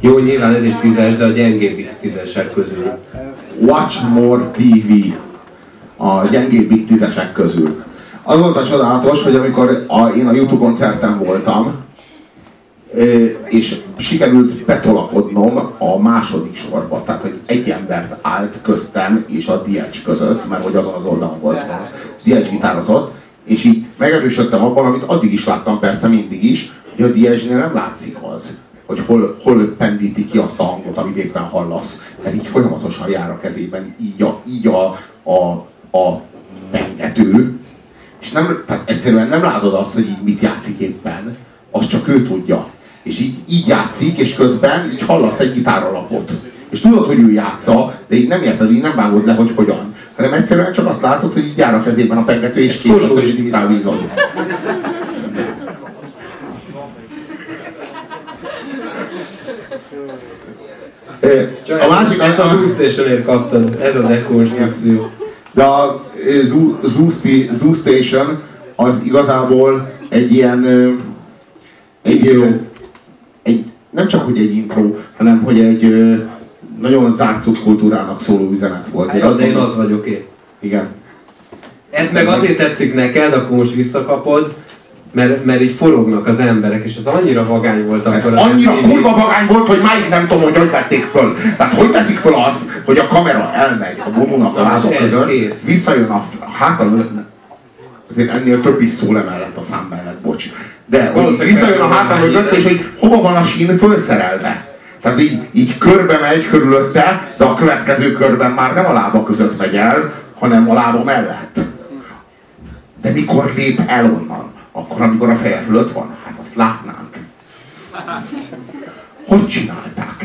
Jó, nyilván ez is tízes, de a gyengébbik tízesek közül. Watch More TV a gyengébbik tízesek közül. Az volt a csodálatos, hogy amikor a, én a YouTube koncerten voltam, és sikerült betolakodnom a második sorba, tehát hogy egy embert állt köztem és a Diec között, mert hogy azon az oldalon volt, Diec gitározott, és így megerősödtem abban, amit addig is láttam persze mindig is, hogy a Diezsnél nem látszik az, hogy hol, hol pendíti ki azt a hangot, amit éppen hallasz, mert így folyamatosan jár a kezében, így a, így a, a, a pengető, és nem, tehát egyszerűen nem látod azt, hogy így mit játszik éppen, azt csak ő tudja. És így, így játszik, és közben így hallasz egy gitáralapot. És tudod, hogy ő játsza, de így nem érted, így nem vágod le, hogy hogyan. Hanem egyszerűen csak azt látod, hogy így jár a kezében a pengető, és kész, és így rábízod. A másik, ezt az úsztésenért kaptad, ez a dekonstrukció. De a Zoo Station az igazából egy ilyen, egy, egy, nem csak hogy egy intro, hanem hogy egy nagyon zárt szubkultúrának szóló üzenet volt. Hát, az én az vagyok én. Igen. Ez meg azért tetszik neked, akkor most visszakapod, mert, mert így forognak az emberek, és ez annyira vagány volt akkor. Ez annyira MTV... kurva vagány volt, hogy máig nem tudom, hogy hogy vették föl. Tehát hogy teszik föl azt, hogy a kamera elmegy a bomónak a lábok között, visszajön a hátal, azért ennél több is szól emellett a szám mellett, bocs. De hogy visszajön a hátal mögött, és hogy hova van a sín felszerelve. Tehát így, így körbe megy körülötte, de a következő körben már nem a lába között megy el, hanem a lába mellett. De mikor lép el onnan? Akkor, amikor a feje fölött van? Hát azt látnánk. Hogy csinálták?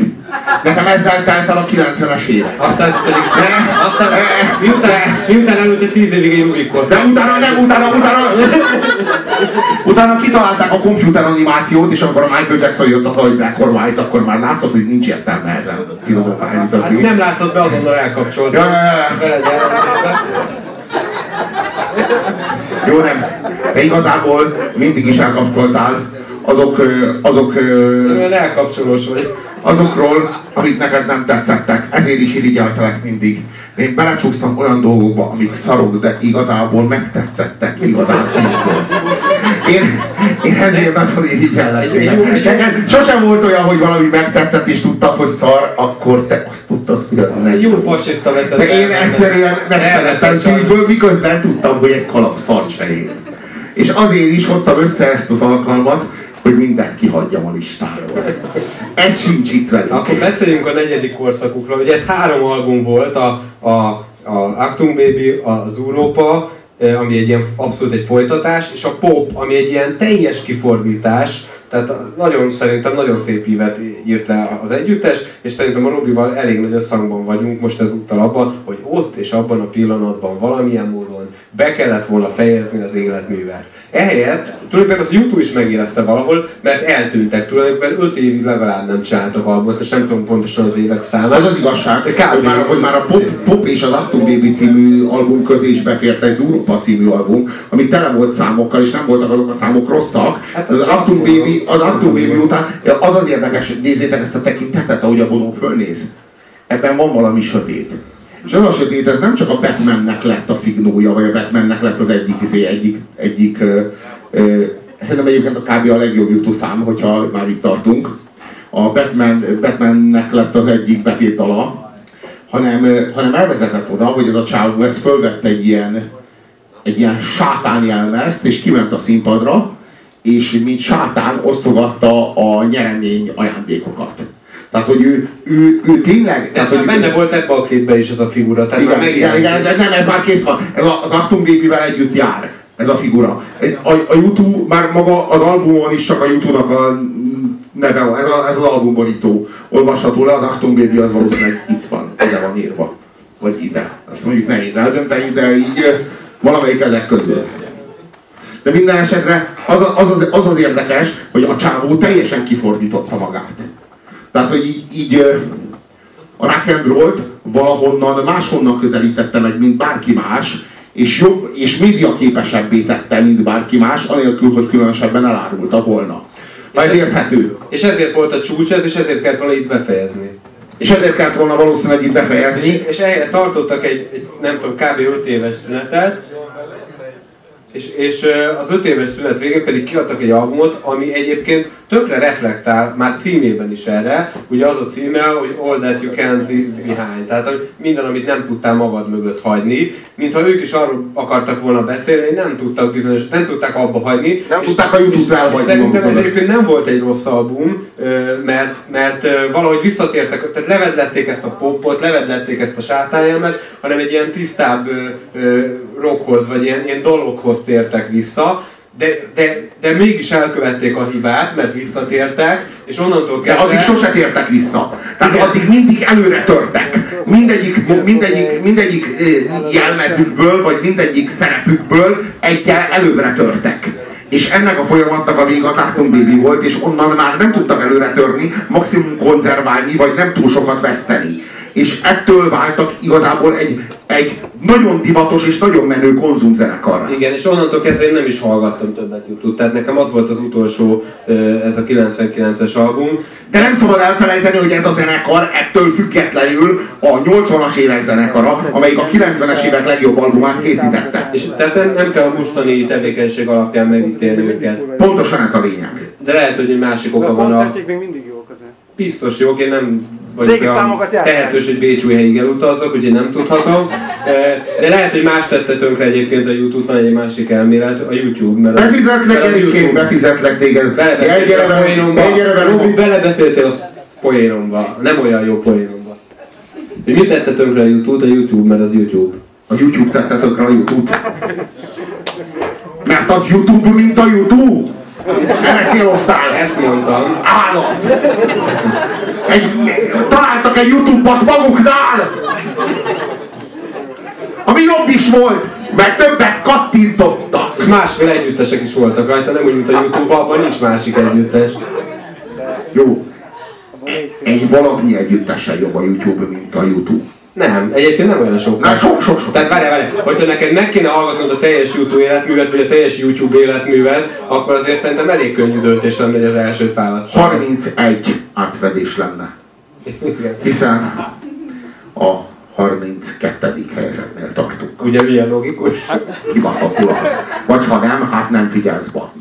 Nekem ezzel telt el a 90-es évek. Aztán pedig... De, aztán, de, miután, de, miután előtte 10 évig Rubikot. De utána, nem, utána, utána, utána kitalálták a komputer animációt, és akkor a Michael Jackson jött az, or White, akkor már látszott, hogy nincs értelme ezen filozofálni. Hát nem látszott be, azonnal elkapcsolt. Ja, ja, ja. Jó, nem. De igazából mindig is elkapcsoltál azok, azok, elkapcsolós vagy. azokról, amik neked nem tetszettek. Ezért is irigyeltelek mindig. Én belecsúsztam olyan dolgokba, amik szarok, de igazából megtetszettek igazán szívből. Én, én ezért nagyon irigyellek téged. Sosem volt olyan, hogy valami megtetszett és tudtad, hogy szar, akkor te azt tudtad, hogy az nem. Jó fasiszta veszed. De én egyszerűen megszerettem szívből, miközben tudtam, hogy egy kalap szar se És azért is hoztam össze ezt az alkalmat, hogy mindent kihagyjam a listáról. Egy sincs itt velünk. Akkor beszéljünk a negyedik korszakukról. Ugye ez három album volt, a, a, a Actum Baby, az Európa, ami egy ilyen abszolút egy folytatás, és a Pop, ami egy ilyen teljes kifordítás, tehát nagyon szerintem nagyon szép ívet írt le az együttes, és szerintem a Robival elég nagy összhangban vagyunk most ezúttal abban, hogy ott és abban a pillanatban valamilyen módon be kellett volna fejezni az életművet. Ehelyett tulajdonképpen az YouTube is megérezte valahol, mert eltűntek tulajdonképpen 5 évig legalább nem csináltak albumot, és nem tudom pontosan az évek számát. Az az igazság, hogy már, hogy már a Pop, Pop és az Atom Baby című album közé is befért egy Zuropa című album, ami tele volt számokkal, és nem voltak azok a számok rosszak. Hát az, az Atom Baby, az Baby után, az az érdekes, hogy nézzétek ezt a tekintetet, ahogy a Bono fölnéz. Ebben van valami sötét. És az a sötét, ez nem csak a Batmannek lett a szignója, vagy a Batmannek lett az egyik, izé, egyik, egyik ö, ö, szerintem egyébként a kb. a legjobb YouTube szám, hogyha már itt tartunk. A Batman, Batmannek lett az egyik betétala, hanem, hanem elvezetett oda, hogy ez a csávó ez fölvette egy ilyen, egy ilyen sátán jelmezt, és kiment a színpadra, és mint sátán osztogatta a nyeremény ajándékokat. Tehát, hogy ő, ő, ő tényleg... Tehát, hogy benne ő, volt ebbe a képbe is ez a figura. Tehát igen, igen, igen, nem, ez már kész van. Ez az Actum együtt jár, ez a figura. A, a YouTube, már maga az albumon is csak a YouTube-nak a neve, ez, a, ez az albumborító olvasható le, az Baby az valószínűleg itt van, ide van írva. Vagy ide. Azt mondjuk nehéz eldönteni, de így valamelyik ezek közül. De minden esetre az az, az, az, az érdekes, hogy a csávó teljesen kifordította magát. Tehát, hogy így, így a rock and roll valahonnan máshonnan közelítette meg, mint bárki más, és, jobb, és média képesebbé tette, mint bárki más, anélkül, hogy különösebben elárulta volna. Ha ez érthető. És ezért volt a csúcs ez, és ezért kellett volna itt befejezni. És ezért kellett volna valószínűleg itt befejezni. És, és tartottak egy, egy, nem tudom, kb. 5 éves szünetet, és, és az öt éves szünet végén pedig kiadtak egy albumot, ami egyébként tökre reflektál, már címében is erre, ugye az a címe, hogy All That You Can't Leave Behind, tehát hogy minden, amit nem tudtál magad mögött hagyni, mintha ők is arról akartak volna beszélni, hogy nem tudtak bizonyos, nem tudták abba hagyni. Nem és, tudták a YouTube-ra elhagyni. Szerintem ez egyébként nem volt egy rossz album, mert, mert valahogy visszatértek, tehát levedlették ezt a popot, levedlették ezt a sátányelmet, hanem egy ilyen tisztább rockhoz, vagy ilyen, ilyen dologhoz tértek vissza, de, de, de mégis elkövették a hibát, mert visszatértek, és onnantól kezdve... De addig sose tértek vissza. Tehát Igen. addig mindig előre törtek. Mindegyik, mindegyik, mindegyik jelmezükből, vagy mindegyik szerepükből egyel előre törtek. És ennek a folyamatnak a vége a Cartoon Baby volt, és onnan már nem tudtak előre törni, maximum konzerválni, vagy nem túl sokat veszteni és ettől váltak igazából egy, egy nagyon divatos és nagyon menő konzumzenekarra. Igen, és onnantól kezdve én nem is hallgattam többet youtube Tehát nekem az volt az utolsó, ez a 99-es album. De nem szabad elfelejteni, hogy ez a zenekar ettől függetlenül a 80-as évek zenekara, amelyik a 90-es évek legjobb albumát készítette. És tehát nem, nem kell a mostani tevékenység alapján megítélni őket. Pontosan ez a lényeg. De lehet, hogy egy másik oka van a... még mindig jók azért. Biztos jók, én nem vagy tehetős, hogy Bécsújhelyig elutazzak, úgyhogy nem tudhatom. De lehet, hogy más tette tönkre egyébként a YouTube, van egy másik elmélet, a YouTube. Mert befizetlek egyébként, befizetlek téged. Belebeszéltél belebeszéltél a poénomba, nem olyan jó poénomba. Hogy mit tette tönkre a YouTube? A YouTube, mert az YouTube. A YouTube tette tönkre a YouTube? Mert az YouTube, mint a YouTube? Céloztál? Ezt mondtam. Állat! Egy, találtak egy Youtube-ot maguknál! Ami jobb is volt, mert többet kattintottak. Másféle együttesek is voltak rajta, nem úgy, mint a Youtube, abban nincs másik együttes. Jó. Egy valami együttesen jobb a YouTube, mint a Youtube. Nem, egyébként nem olyan sok. Nem, sok, sok, sok. Tehát várjál, várjál, hogyha neked meg kéne hallgatnod a teljes YouTube életművet, vagy a teljes YouTube életművet, akkor azért szerintem elég könnyű döntés lenne, hogy az elsőt választani. 31 átvedés lenne. Hiszen a 32. helyezetnél tartunk. Ugye milyen logikus? Kibaszottul az. Vagy ha nem, hát nem figyelsz, bazd